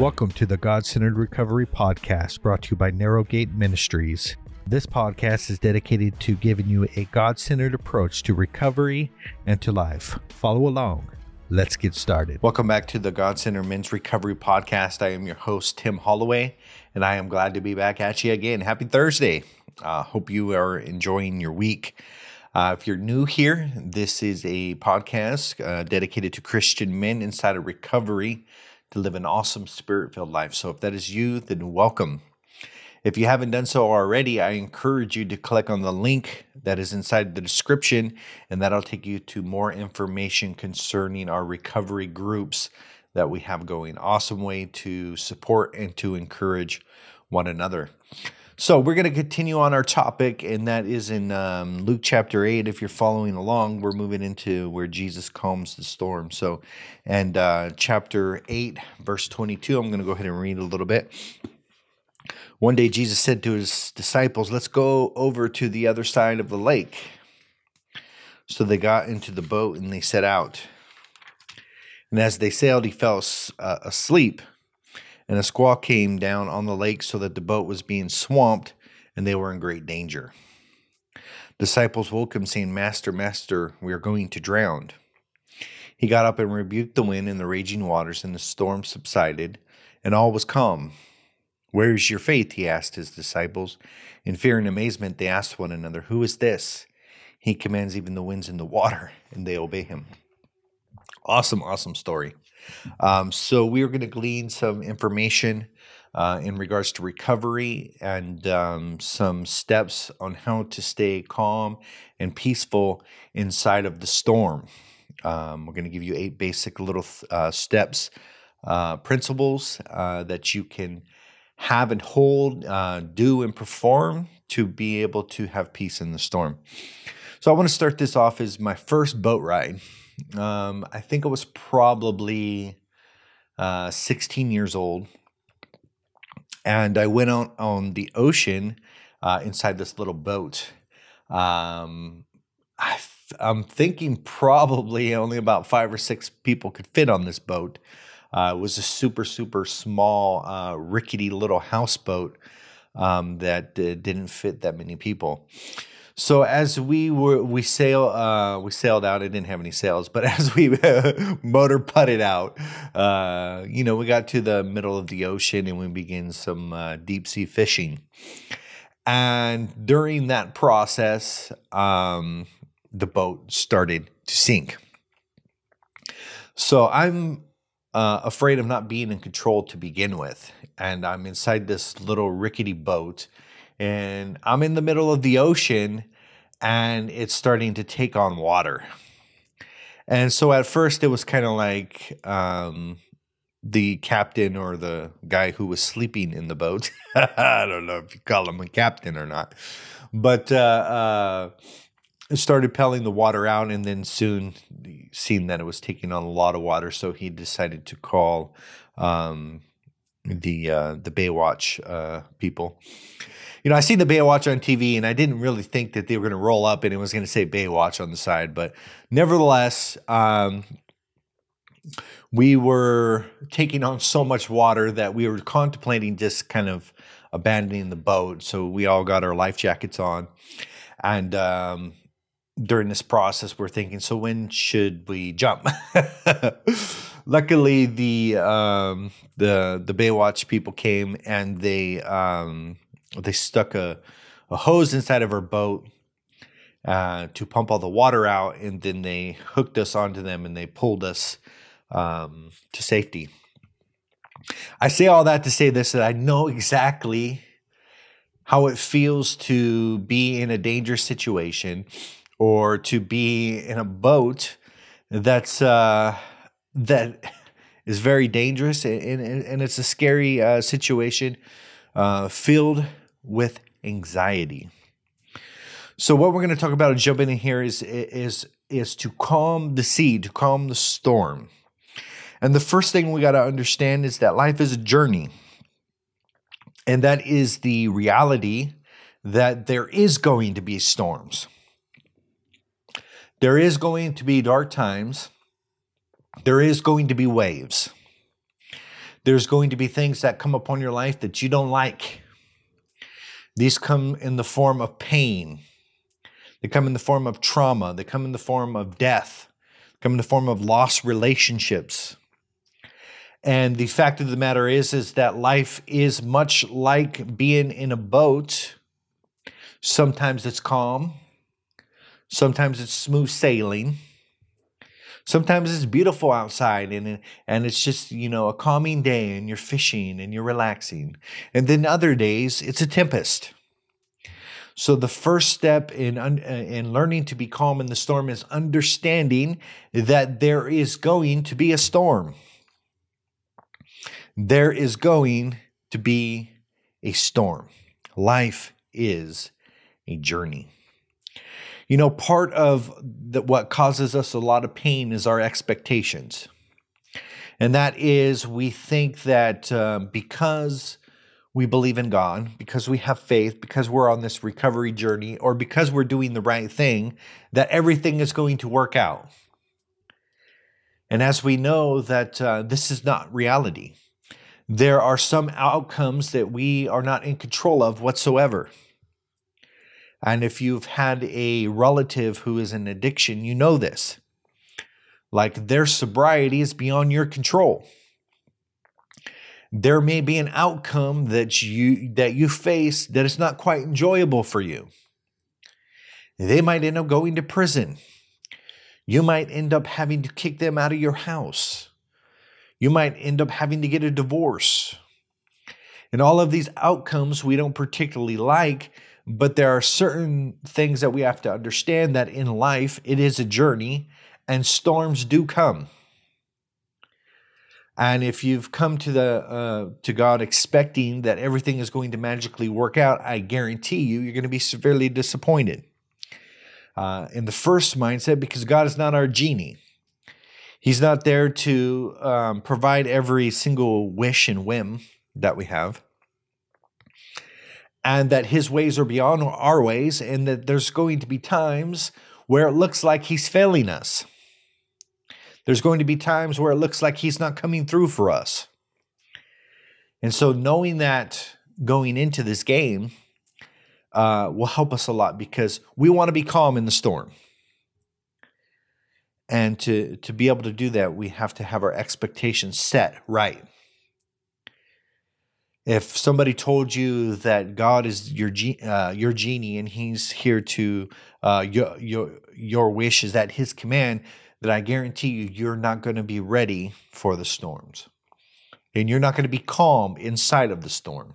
Welcome to the God Centered Recovery Podcast brought to you by Narrow Gate Ministries. This podcast is dedicated to giving you a God centered approach to recovery and to life. Follow along. Let's get started. Welcome back to the God Centered Men's Recovery Podcast. I am your host, Tim Holloway, and I am glad to be back at you again. Happy Thursday. Uh, hope you are enjoying your week. Uh, if you're new here, this is a podcast uh, dedicated to Christian men inside of recovery to live an awesome spirit filled life. So if that is you, then welcome. If you haven't done so already, I encourage you to click on the link that is inside the description, and that'll take you to more information concerning our recovery groups that we have going. Awesome way to support and to encourage one another. So we're going to continue on our topic, and that is in um, Luke chapter eight. If you're following along, we're moving into where Jesus calms the storm. So, and uh, chapter eight, verse twenty-two. I'm going to go ahead and read a little bit. One day, Jesus said to his disciples, "Let's go over to the other side of the lake." So they got into the boat and they set out. And as they sailed, he fell uh, asleep and a squall came down on the lake so that the boat was being swamped and they were in great danger. Disciples woke him, saying, Master, Master, we are going to drown. He got up and rebuked the wind and the raging waters, and the storm subsided, and all was calm. Where is your faith? He asked his disciples. In fear and amazement, they asked one another, Who is this? He commands even the winds and the water, and they obey him. Awesome, awesome story. Um, so we are going to glean some information uh, in regards to recovery and um, some steps on how to stay calm and peaceful inside of the storm. Um, we're going to give you eight basic little uh, steps, uh, principles uh, that you can have and hold, uh, do and perform to be able to have peace in the storm. So I want to start this off as my first boat ride. Um, I think it was probably uh, 16 years old. And I went out on the ocean uh, inside this little boat. Um, I am thinking probably only about five or six people could fit on this boat. Uh, it was a super, super small, uh, rickety little houseboat um, that uh, didn't fit that many people. So as we were we sail uh, we sailed out. I didn't have any sails, but as we motor putted out, uh, you know, we got to the middle of the ocean and we began some uh, deep sea fishing. And during that process, um, the boat started to sink. So I'm uh, afraid of not being in control to begin with, and I'm inside this little rickety boat and I'm in the middle of the ocean and it's starting to take on water. And so at first it was kind of like um, the captain or the guy who was sleeping in the boat. I don't know if you call him a captain or not, but uh, uh, started pelling the water out, and then soon seen that it was taking on a lot of water, so he decided to call um, the uh, the Baywatch uh, people you know, I seen the Baywatch on TV and I didn't really think that they were going to roll up and it was going to say Baywatch on the side. But nevertheless, um, we were taking on so much water that we were contemplating just kind of abandoning the boat. So we all got our life jackets on. And um, during this process, we're thinking, so when should we jump? Luckily, the um, the the Baywatch people came and they um, they stuck a, a hose inside of our boat uh, to pump all the water out, and then they hooked us onto them and they pulled us um, to safety. I say all that to say this that I know exactly how it feels to be in a dangerous situation or to be in a boat that's uh, that is very dangerous and, and, and it's a scary uh, situation uh, filled with anxiety. So what we're going to talk about jumping in here is is is to calm the sea, to calm the storm. And the first thing we got to understand is that life is a journey. And that is the reality that there is going to be storms. There is going to be dark times. There is going to be waves. There's going to be things that come upon your life that you don't like. These come in the form of pain. They come in the form of trauma. They come in the form of death. They come in the form of lost relationships. And the fact of the matter is, is that life is much like being in a boat. Sometimes it's calm. Sometimes it's smooth sailing. Sometimes it's beautiful outside and and it's just, you know, a calming day and you're fishing and you're relaxing. And then other days it's a tempest. So the first step in uh, in learning to be calm in the storm is understanding that there is going to be a storm there is going to be a storm. Life is a journey. You know, part of the, what causes us a lot of pain is our expectations. And that is, we think that uh, because we believe in God, because we have faith, because we're on this recovery journey, or because we're doing the right thing, that everything is going to work out. And as we know that uh, this is not reality, there are some outcomes that we are not in control of whatsoever. And if you've had a relative who is in addiction, you know this. Like their sobriety is beyond your control. There may be an outcome that you that you face that is not quite enjoyable for you. They might end up going to prison. You might end up having to kick them out of your house. You might end up having to get a divorce. And all of these outcomes we don't particularly like, but there are certain things that we have to understand that in life it is a journey and storms do come. And if you've come to the uh, to God expecting that everything is going to magically work out, I guarantee you, you're going to be severely disappointed. Uh, in the first mindset, because God is not our genie. He's not there to um, provide every single wish and whim that we have. And that his ways are beyond our ways, and that there's going to be times where it looks like he's failing us. There's going to be times where it looks like he's not coming through for us. And so, knowing that going into this game uh, will help us a lot because we want to be calm in the storm. And to, to be able to do that, we have to have our expectations set right. If somebody told you that God is your uh, your genie and He's here to uh, your your your wish is at His command, that I guarantee you, you're not going to be ready for the storms, and you're not going to be calm inside of the storm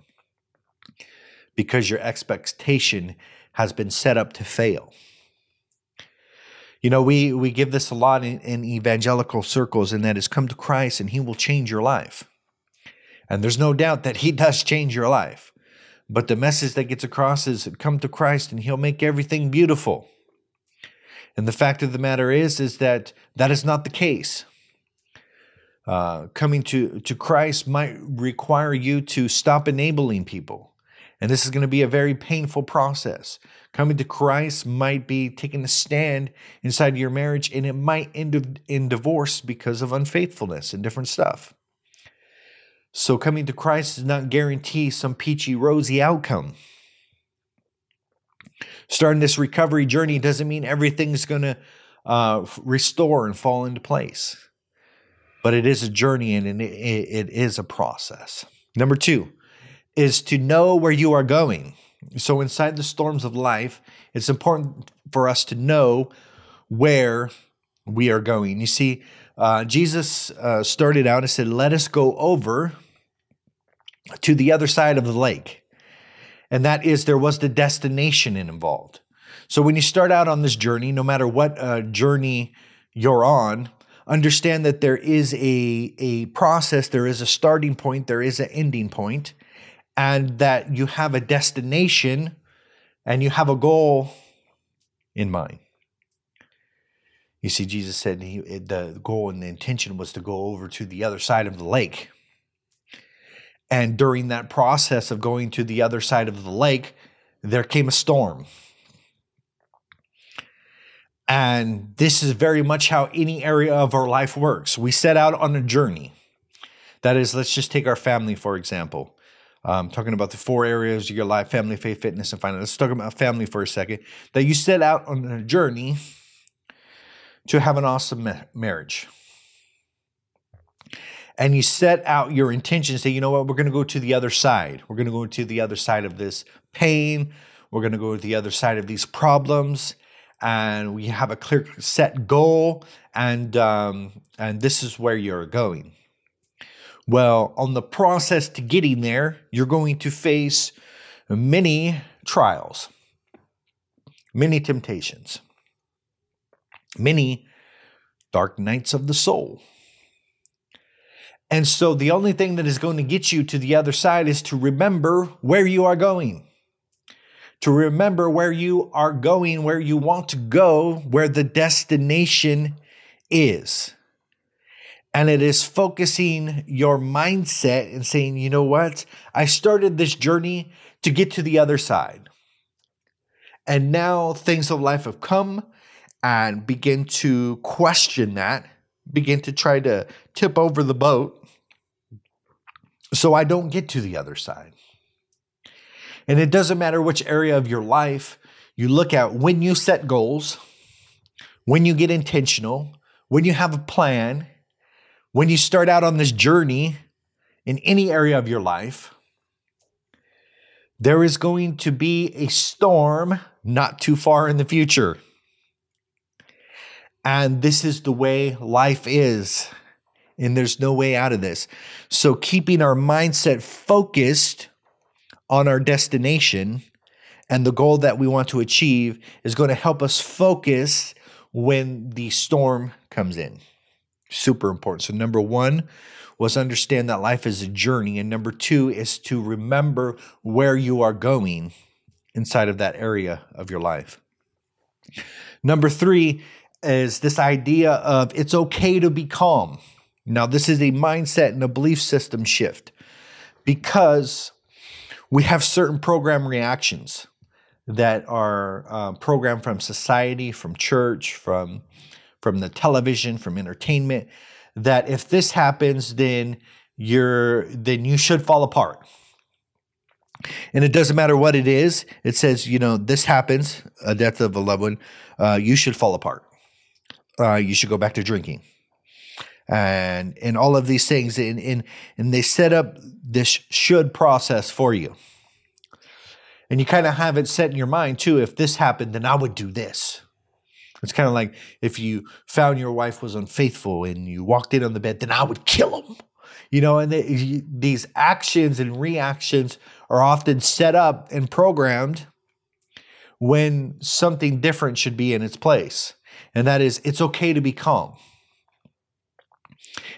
because your expectation has been set up to fail. You know, we, we give this a lot in, in evangelical circles, and that is come to Christ and he will change your life. And there's no doubt that he does change your life. But the message that gets across is come to Christ and he'll make everything beautiful. And the fact of the matter is, is that that is not the case. Uh, coming to, to Christ might require you to stop enabling people. And this is going to be a very painful process. Coming to Christ might be taking a stand inside your marriage, and it might end in divorce because of unfaithfulness and different stuff. So, coming to Christ does not guarantee some peachy, rosy outcome. Starting this recovery journey doesn't mean everything's going to uh, restore and fall into place, but it is a journey and it, it is a process. Number two is to know where you are going. So, inside the storms of life, it's important for us to know where we are going. You see, uh, Jesus uh, started out and said, Let us go over to the other side of the lake. And that is, there was the destination involved. So, when you start out on this journey, no matter what uh, journey you're on, understand that there is a, a process, there is a starting point, there is an ending point and that you have a destination and you have a goal in mind. You see, Jesus said he, the goal and the intention was to go over to the other side of the lake. And during that process of going to the other side of the lake, there came a storm. And this is very much how any area of our life works. We set out on a journey. That is, let's just take our family, for example. Um, talking about the four areas of your life family, faith, fitness, and finance. Let's talk about family for a second. That you set out on a journey to have an awesome ma- marriage. And you set out your intention, say, you know what, we're going to go to the other side. We're going to go to the other side of this pain. We're going to go to the other side of these problems. And we have a clear set goal. And, um, and this is where you're going. Well, on the process to getting there, you're going to face many trials, many temptations, many dark nights of the soul. And so the only thing that is going to get you to the other side is to remember where you are going. To remember where you are going, where you want to go, where the destination is. And it is focusing your mindset and saying, you know what? I started this journey to get to the other side. And now things of life have come and begin to question that, begin to try to tip over the boat so I don't get to the other side. And it doesn't matter which area of your life you look at when you set goals, when you get intentional, when you have a plan when you start out on this journey in any area of your life, there is going to be a storm not too far in the future. And this is the way life is. And there's no way out of this. So, keeping our mindset focused on our destination and the goal that we want to achieve is going to help us focus when the storm comes in. Super important. So, number one was understand that life is a journey. And number two is to remember where you are going inside of that area of your life. Number three is this idea of it's okay to be calm. Now, this is a mindset and a belief system shift because we have certain program reactions that are uh, programmed from society, from church, from from the television, from entertainment, that if this happens, then you're then you should fall apart. And it doesn't matter what it is. It says, you know, this happens, a death of a loved one, uh, you should fall apart. Uh, you should go back to drinking. And and all of these things, and, and and they set up this should process for you. And you kind of have it set in your mind too. If this happened, then I would do this. It's kind of like if you found your wife was unfaithful and you walked in on the bed, then I would kill him. You know, and they, these actions and reactions are often set up and programmed when something different should be in its place. And that is, it's okay to be calm.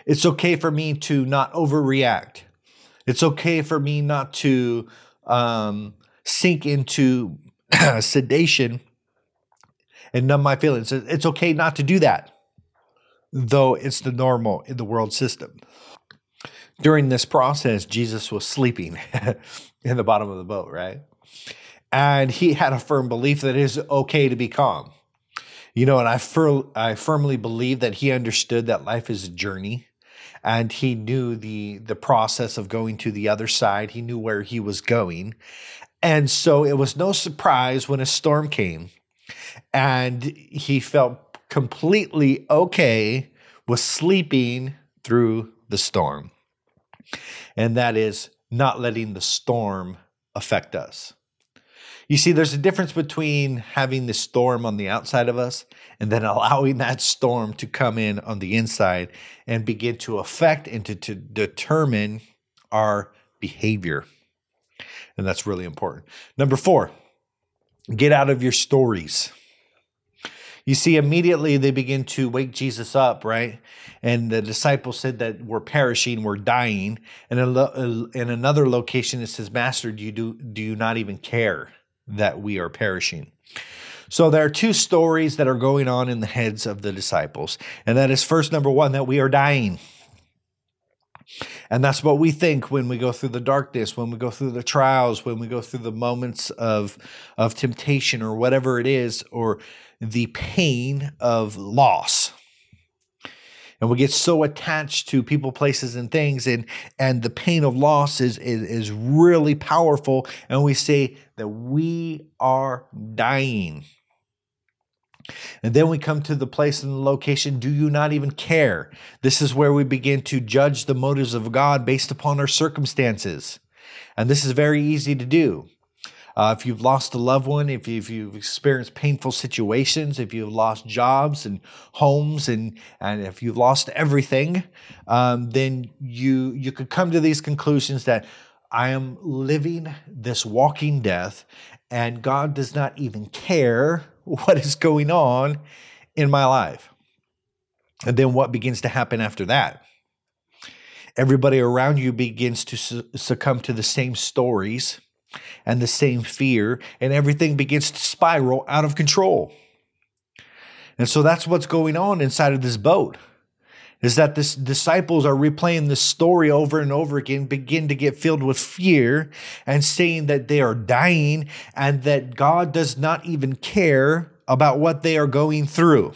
It's okay for me to not overreact. It's okay for me not to um, sink into sedation and numb my feelings. It's okay not to do that, though it's the normal in the world system. During this process, Jesus was sleeping in the bottom of the boat, right? And he had a firm belief that it is okay to be calm. You know, and I, fir- I firmly believe that he understood that life is a journey and he knew the the process of going to the other side. He knew where he was going. And so it was no surprise when a storm came and he felt completely okay with sleeping through the storm. And that is not letting the storm affect us. You see, there's a difference between having the storm on the outside of us and then allowing that storm to come in on the inside and begin to affect and to, to determine our behavior. And that's really important. Number four, get out of your stories. You see, immediately they begin to wake Jesus up, right? And the disciples said that we're perishing, we're dying. And in another location, it says, Master, do you, do, do you not even care that we are perishing? So there are two stories that are going on in the heads of the disciples. And that is first, number one, that we are dying. And that's what we think when we go through the darkness, when we go through the trials, when we go through the moments of, of temptation or whatever it is, or the pain of loss. And we get so attached to people places and things and and the pain of loss is is, is really powerful and we say that we are dying. And then we come to the place and the location do you not even care? This is where we begin to judge the motives of god based upon our circumstances. And this is very easy to do uh, if you've lost a loved one, if, you, if you've experienced painful situations, if you've lost jobs and homes, and, and if you've lost everything, um, then you, you could come to these conclusions that I am living this walking death, and God does not even care what is going on in my life. And then what begins to happen after that? Everybody around you begins to su- succumb to the same stories and the same fear, and everything begins to spiral out of control. And so that's what's going on inside of this boat. Is that the disciples are replaying this story over and over again, begin to get filled with fear and saying that they are dying and that God does not even care about what they are going through.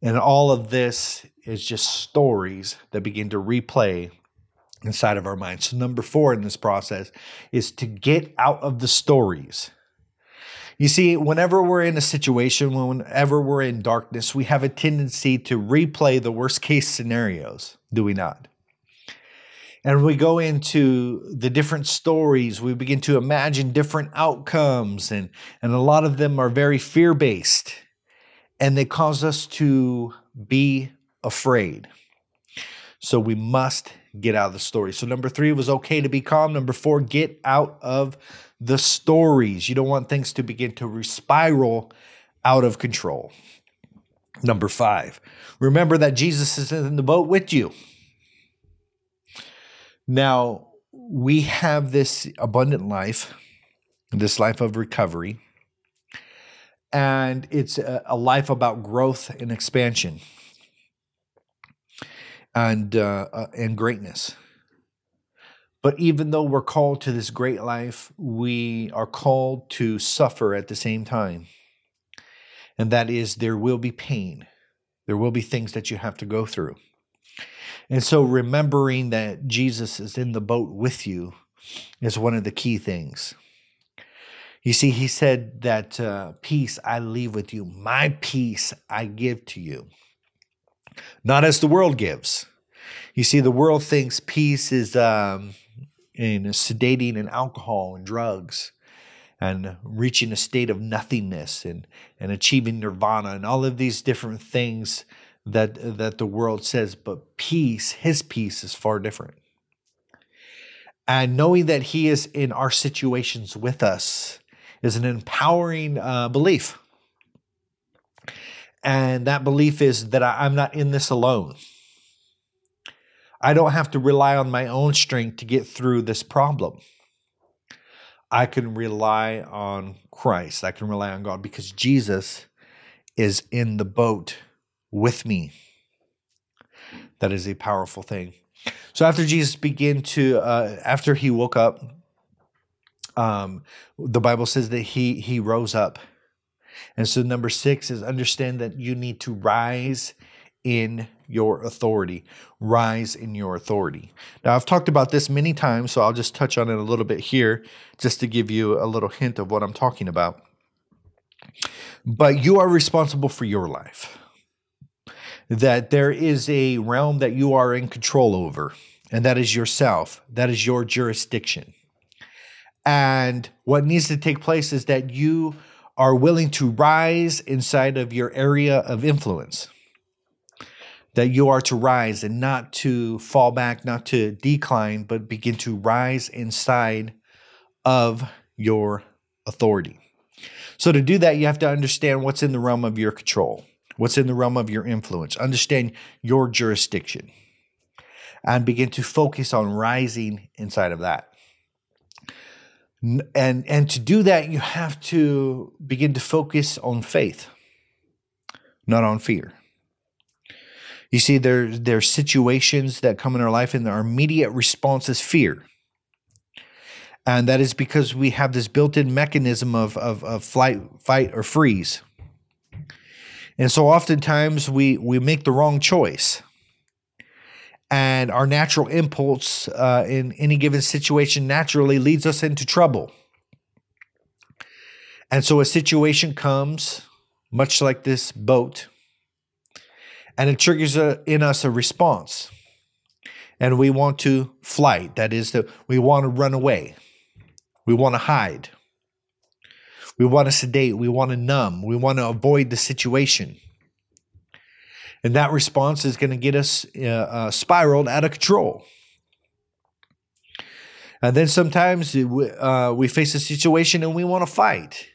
And all of this is just stories that begin to replay inside of our minds. So, number four in this process is to get out of the stories. You see, whenever we're in a situation, whenever we're in darkness, we have a tendency to replay the worst case scenarios, do we not? And we go into the different stories, we begin to imagine different outcomes, and, and a lot of them are very fear based, and they cause us to be afraid. So we must get out of the story. So, number three was okay to be calm. Number four, get out of the stories. You don't want things to begin to spiral out of control. Number five, remember that Jesus is in the boat with you. Now, we have this abundant life, this life of recovery, and it's a, a life about growth and expansion and uh, uh, and greatness. But even though we're called to this great life, we are called to suffer at the same time. And that is, there will be pain. There will be things that you have to go through. And so, remembering that Jesus is in the boat with you is one of the key things. You see, he said that uh, peace I leave with you, my peace I give to you not as the world gives. You see, the world thinks peace is um, in sedating and alcohol and drugs and reaching a state of nothingness and, and achieving nirvana and all of these different things that, that the world says. But peace, his peace, is far different. And knowing that he is in our situations with us is an empowering uh, belief. And that belief is that I, am not in this alone. I don't have to rely on my own strength to get through this problem. I can rely on Christ. I can rely on God because Jesus is in the boat with me. That is a powerful thing. So after Jesus began to, uh, after he woke up, um, the Bible says that he he rose up and so, number six is understand that you need to rise in your authority. Rise in your authority. Now, I've talked about this many times, so I'll just touch on it a little bit here just to give you a little hint of what I'm talking about. But you are responsible for your life. That there is a realm that you are in control over, and that is yourself, that is your jurisdiction. And what needs to take place is that you are willing to rise inside of your area of influence. That you are to rise and not to fall back, not to decline, but begin to rise inside of your authority. So, to do that, you have to understand what's in the realm of your control, what's in the realm of your influence, understand your jurisdiction, and begin to focus on rising inside of that and and to do that you have to begin to focus on faith not on fear. You see there there's situations that come in our life and our immediate response is fear. And that is because we have this built-in mechanism of, of, of flight fight or freeze. And so oftentimes we, we make the wrong choice. And our natural impulse uh, in any given situation naturally leads us into trouble. And so a situation comes, much like this boat, and it triggers a, in us a response. And we want to flight. That is, that we want to run away. We want to hide. We want to sedate. We want to numb. We want to avoid the situation. And that response is going to get us uh, uh, spiraled out of control. And then sometimes we, uh, we face a situation and we want to fight.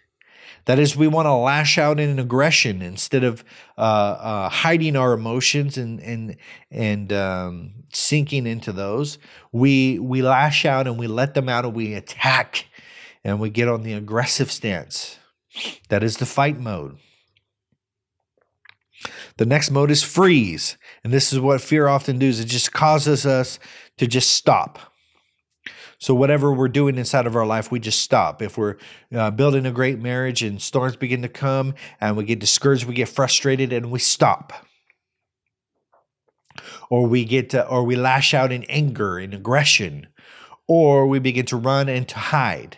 That is, we want to lash out in aggression instead of uh, uh, hiding our emotions and and and um, sinking into those. We we lash out and we let them out and we attack, and we get on the aggressive stance. That is the fight mode. The next mode is freeze, and this is what fear often does. It just causes us to just stop so, whatever we're doing inside of our life, we just stop. If we're uh, building a great marriage and storms begin to come and we get discouraged, we get frustrated, and we stop. Or we get, to, or we lash out in anger and aggression, or we begin to run and to hide.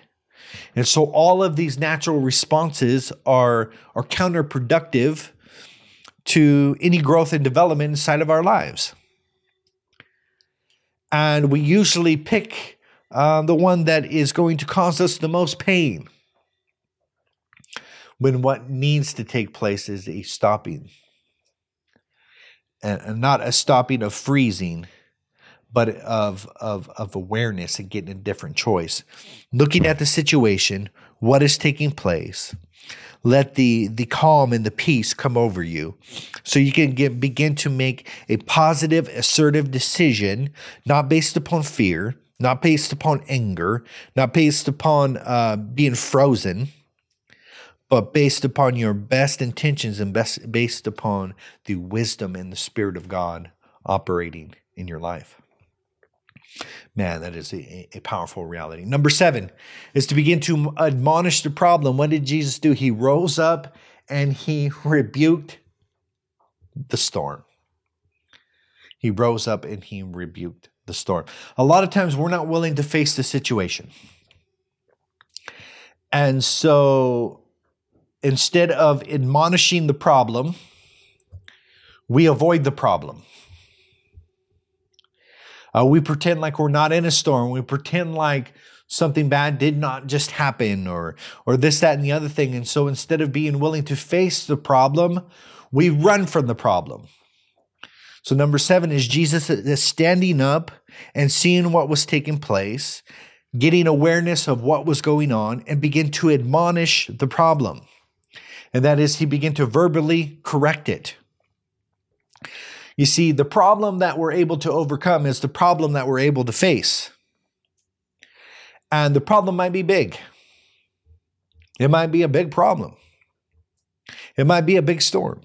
And so, all of these natural responses are, are counterproductive to any growth and development inside of our lives. And we usually pick uh, the one that is going to cause us the most pain. When what needs to take place is a stopping, and, and not a stopping of freezing, but of, of, of awareness and getting a different choice. Looking at the situation, what is taking place, let the the calm and the peace come over you so you can get begin to make a positive assertive decision not based upon fear not based upon anger, not based upon uh, being frozen, but based upon your best intentions and best based upon the wisdom and the Spirit of God operating in your life. Man, that is a, a powerful reality. Number seven is to begin to admonish the problem. What did Jesus do? He rose up and he rebuked the storm. He rose up and he rebuked the storm. A lot of times we're not willing to face the situation. And so instead of admonishing the problem, we avoid the problem. Uh, we pretend like we're not in a storm. We pretend like something bad did not just happen or or this that and the other thing and so instead of being willing to face the problem we run from the problem so, number seven is Jesus is standing up and seeing what was taking place, getting awareness of what was going on, and begin to admonish the problem. And that is, he began to verbally correct it. You see, the problem that we're able to overcome is the problem that we're able to face. And the problem might be big. It might be a big problem. It might be a big storm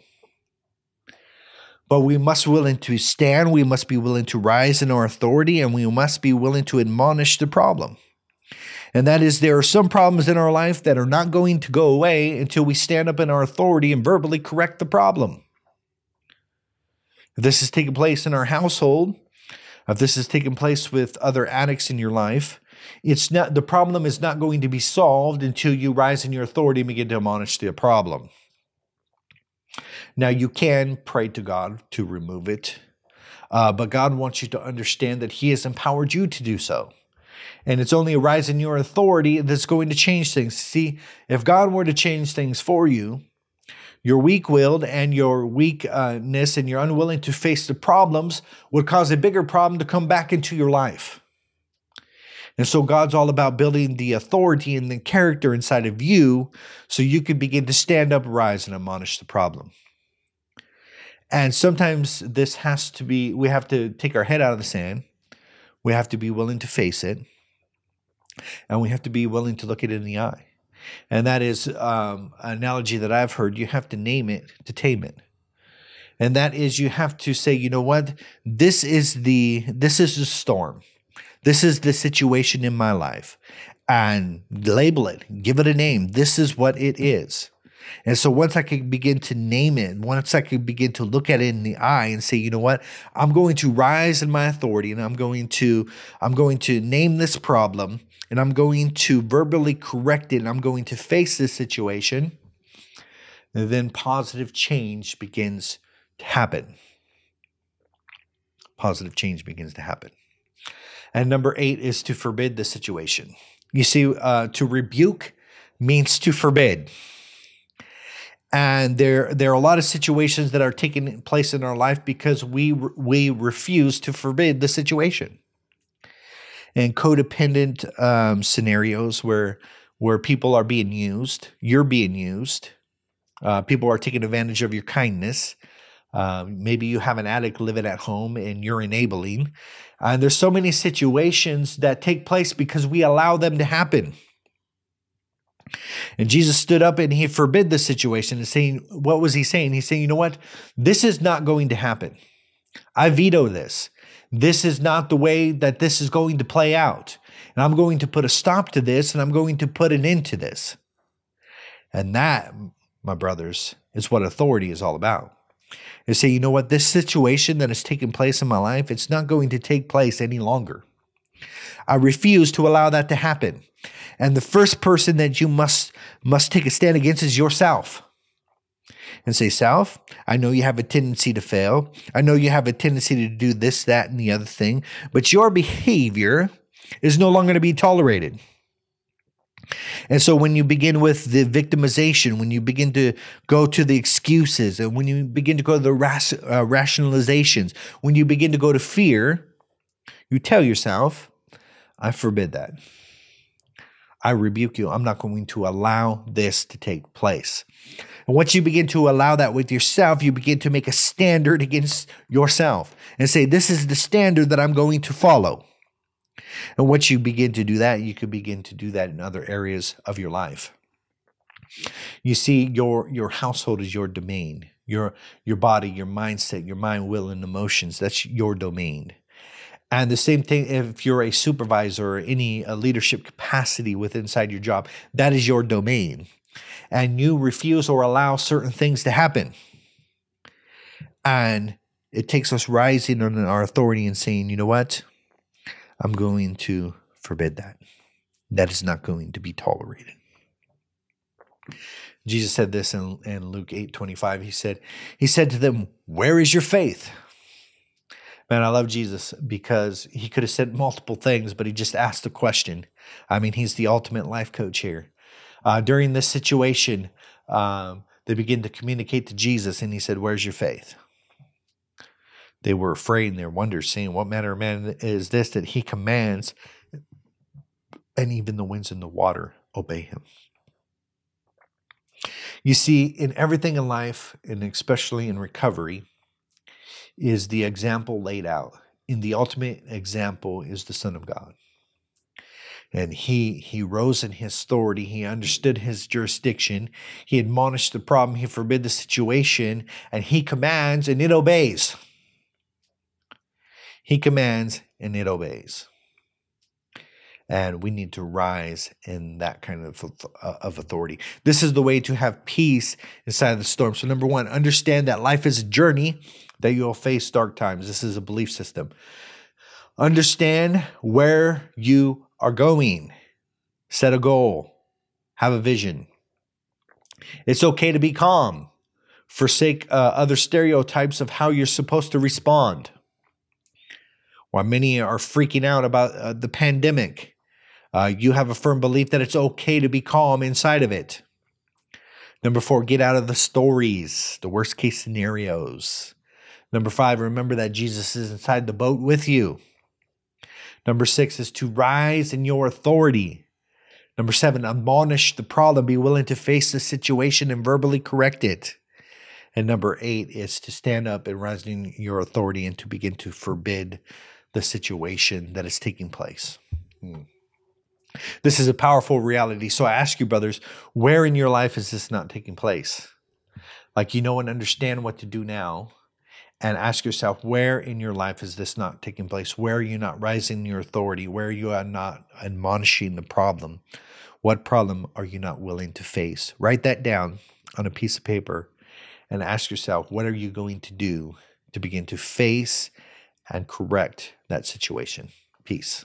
but we must be willing to stand, we must be willing to rise in our authority, and we must be willing to admonish the problem. And that is, there are some problems in our life that are not going to go away until we stand up in our authority and verbally correct the problem. If this has taken place in our household, if this has taken place with other addicts in your life, it's not the problem is not going to be solved until you rise in your authority and begin to admonish the problem. Now, you can pray to God to remove it, uh, but God wants you to understand that He has empowered you to do so. And it's only a rise in your authority that's going to change things. See, if God were to change things for you, your weak willed and your weakness and you're unwilling to face the problems would cause a bigger problem to come back into your life. And so God's all about building the authority and the character inside of you so you can begin to stand up, rise, and admonish the problem. And sometimes this has to be, we have to take our head out of the sand. We have to be willing to face it. And we have to be willing to look it in the eye. And that is um, an analogy that I've heard. You have to name it to tame it. And that is you have to say, you know what? This is the this is the storm. This is the situation in my life. And label it, give it a name. This is what it is. And so once I can begin to name it, once I can begin to look at it in the eye and say, you know what, I'm going to rise in my authority and I'm going to I'm going to name this problem and I'm going to verbally correct it and I'm going to face this situation, then positive change begins to happen. Positive change begins to happen. And number eight is to forbid the situation. You see, uh, to rebuke means to forbid. And there, there are a lot of situations that are taking place in our life because we we refuse to forbid the situation. And codependent um, scenarios where where people are being used, you're being used, uh, people are taking advantage of your kindness. Uh, maybe you have an addict living at home and you're enabling. And there's so many situations that take place because we allow them to happen. And Jesus stood up and he forbid the situation and saying, What was he saying? He's saying, You know what? This is not going to happen. I veto this. This is not the way that this is going to play out. And I'm going to put a stop to this and I'm going to put an end to this. And that, my brothers, is what authority is all about. And say, you know what, this situation that has taken place in my life, it's not going to take place any longer. I refuse to allow that to happen. And the first person that you must must take a stand against is yourself. And say, Self, I know you have a tendency to fail. I know you have a tendency to do this, that, and the other thing, but your behavior is no longer to be tolerated. And so when you begin with the victimization, when you begin to go to the excuses, and when you begin to go to the ras- uh, rationalizations, when you begin to go to fear, you tell yourself, I forbid that. I rebuke you. I'm not going to allow this to take place. And once you begin to allow that with yourself, you begin to make a standard against yourself and say, This is the standard that I'm going to follow. And once you begin to do that, you can begin to do that in other areas of your life. You see, your your household is your domain. Your your body, your mindset, your mind, will, and emotions, that's your domain. And the same thing if you're a supervisor or any uh, leadership capacity within inside your job, that is your domain. And you refuse or allow certain things to happen. And it takes us rising on our authority and saying, you know what? I'm going to forbid that. That is not going to be tolerated. Jesus said this in, in Luke 8 25. He said, He said to them, Where is your faith? Man, I love Jesus because he could have said multiple things, but he just asked a question. I mean, he's the ultimate life coach here. Uh, during this situation, um, they begin to communicate to Jesus, and he said, Where's your faith? They were afraid and they wondered, saying, What manner of man is this that he commands, and even the winds and the water obey him? You see, in everything in life, and especially in recovery, is the example laid out. In the ultimate example is the Son of God. And he he rose in his authority. He understood his jurisdiction. He admonished the problem. He forbid the situation, and he commands, and it obeys. He commands, and it obeys. And we need to rise in that kind of, uh, of authority. This is the way to have peace inside of the storm. So, number one, understand that life is a journey that you'll face dark times. This is a belief system. Understand where you are going. Set a goal. Have a vision. It's okay to be calm. Forsake uh, other stereotypes of how you're supposed to respond. While many are freaking out about uh, the pandemic, uh, you have a firm belief that it's okay to be calm inside of it. Number four, get out of the stories, the worst case scenarios. Number five, remember that Jesus is inside the boat with you. Number six is to rise in your authority. Number seven, admonish the problem, be willing to face the situation and verbally correct it. And number eight is to stand up and rise in your authority and to begin to forbid the situation that is taking place. Hmm. This is a powerful reality. So I ask you, brothers, where in your life is this not taking place? Like you know and understand what to do now and ask yourself where in your life is this not taking place where are you not rising your authority where you are not admonishing the problem what problem are you not willing to face write that down on a piece of paper and ask yourself, what are you going to do to begin to face and correct that situation? Peace.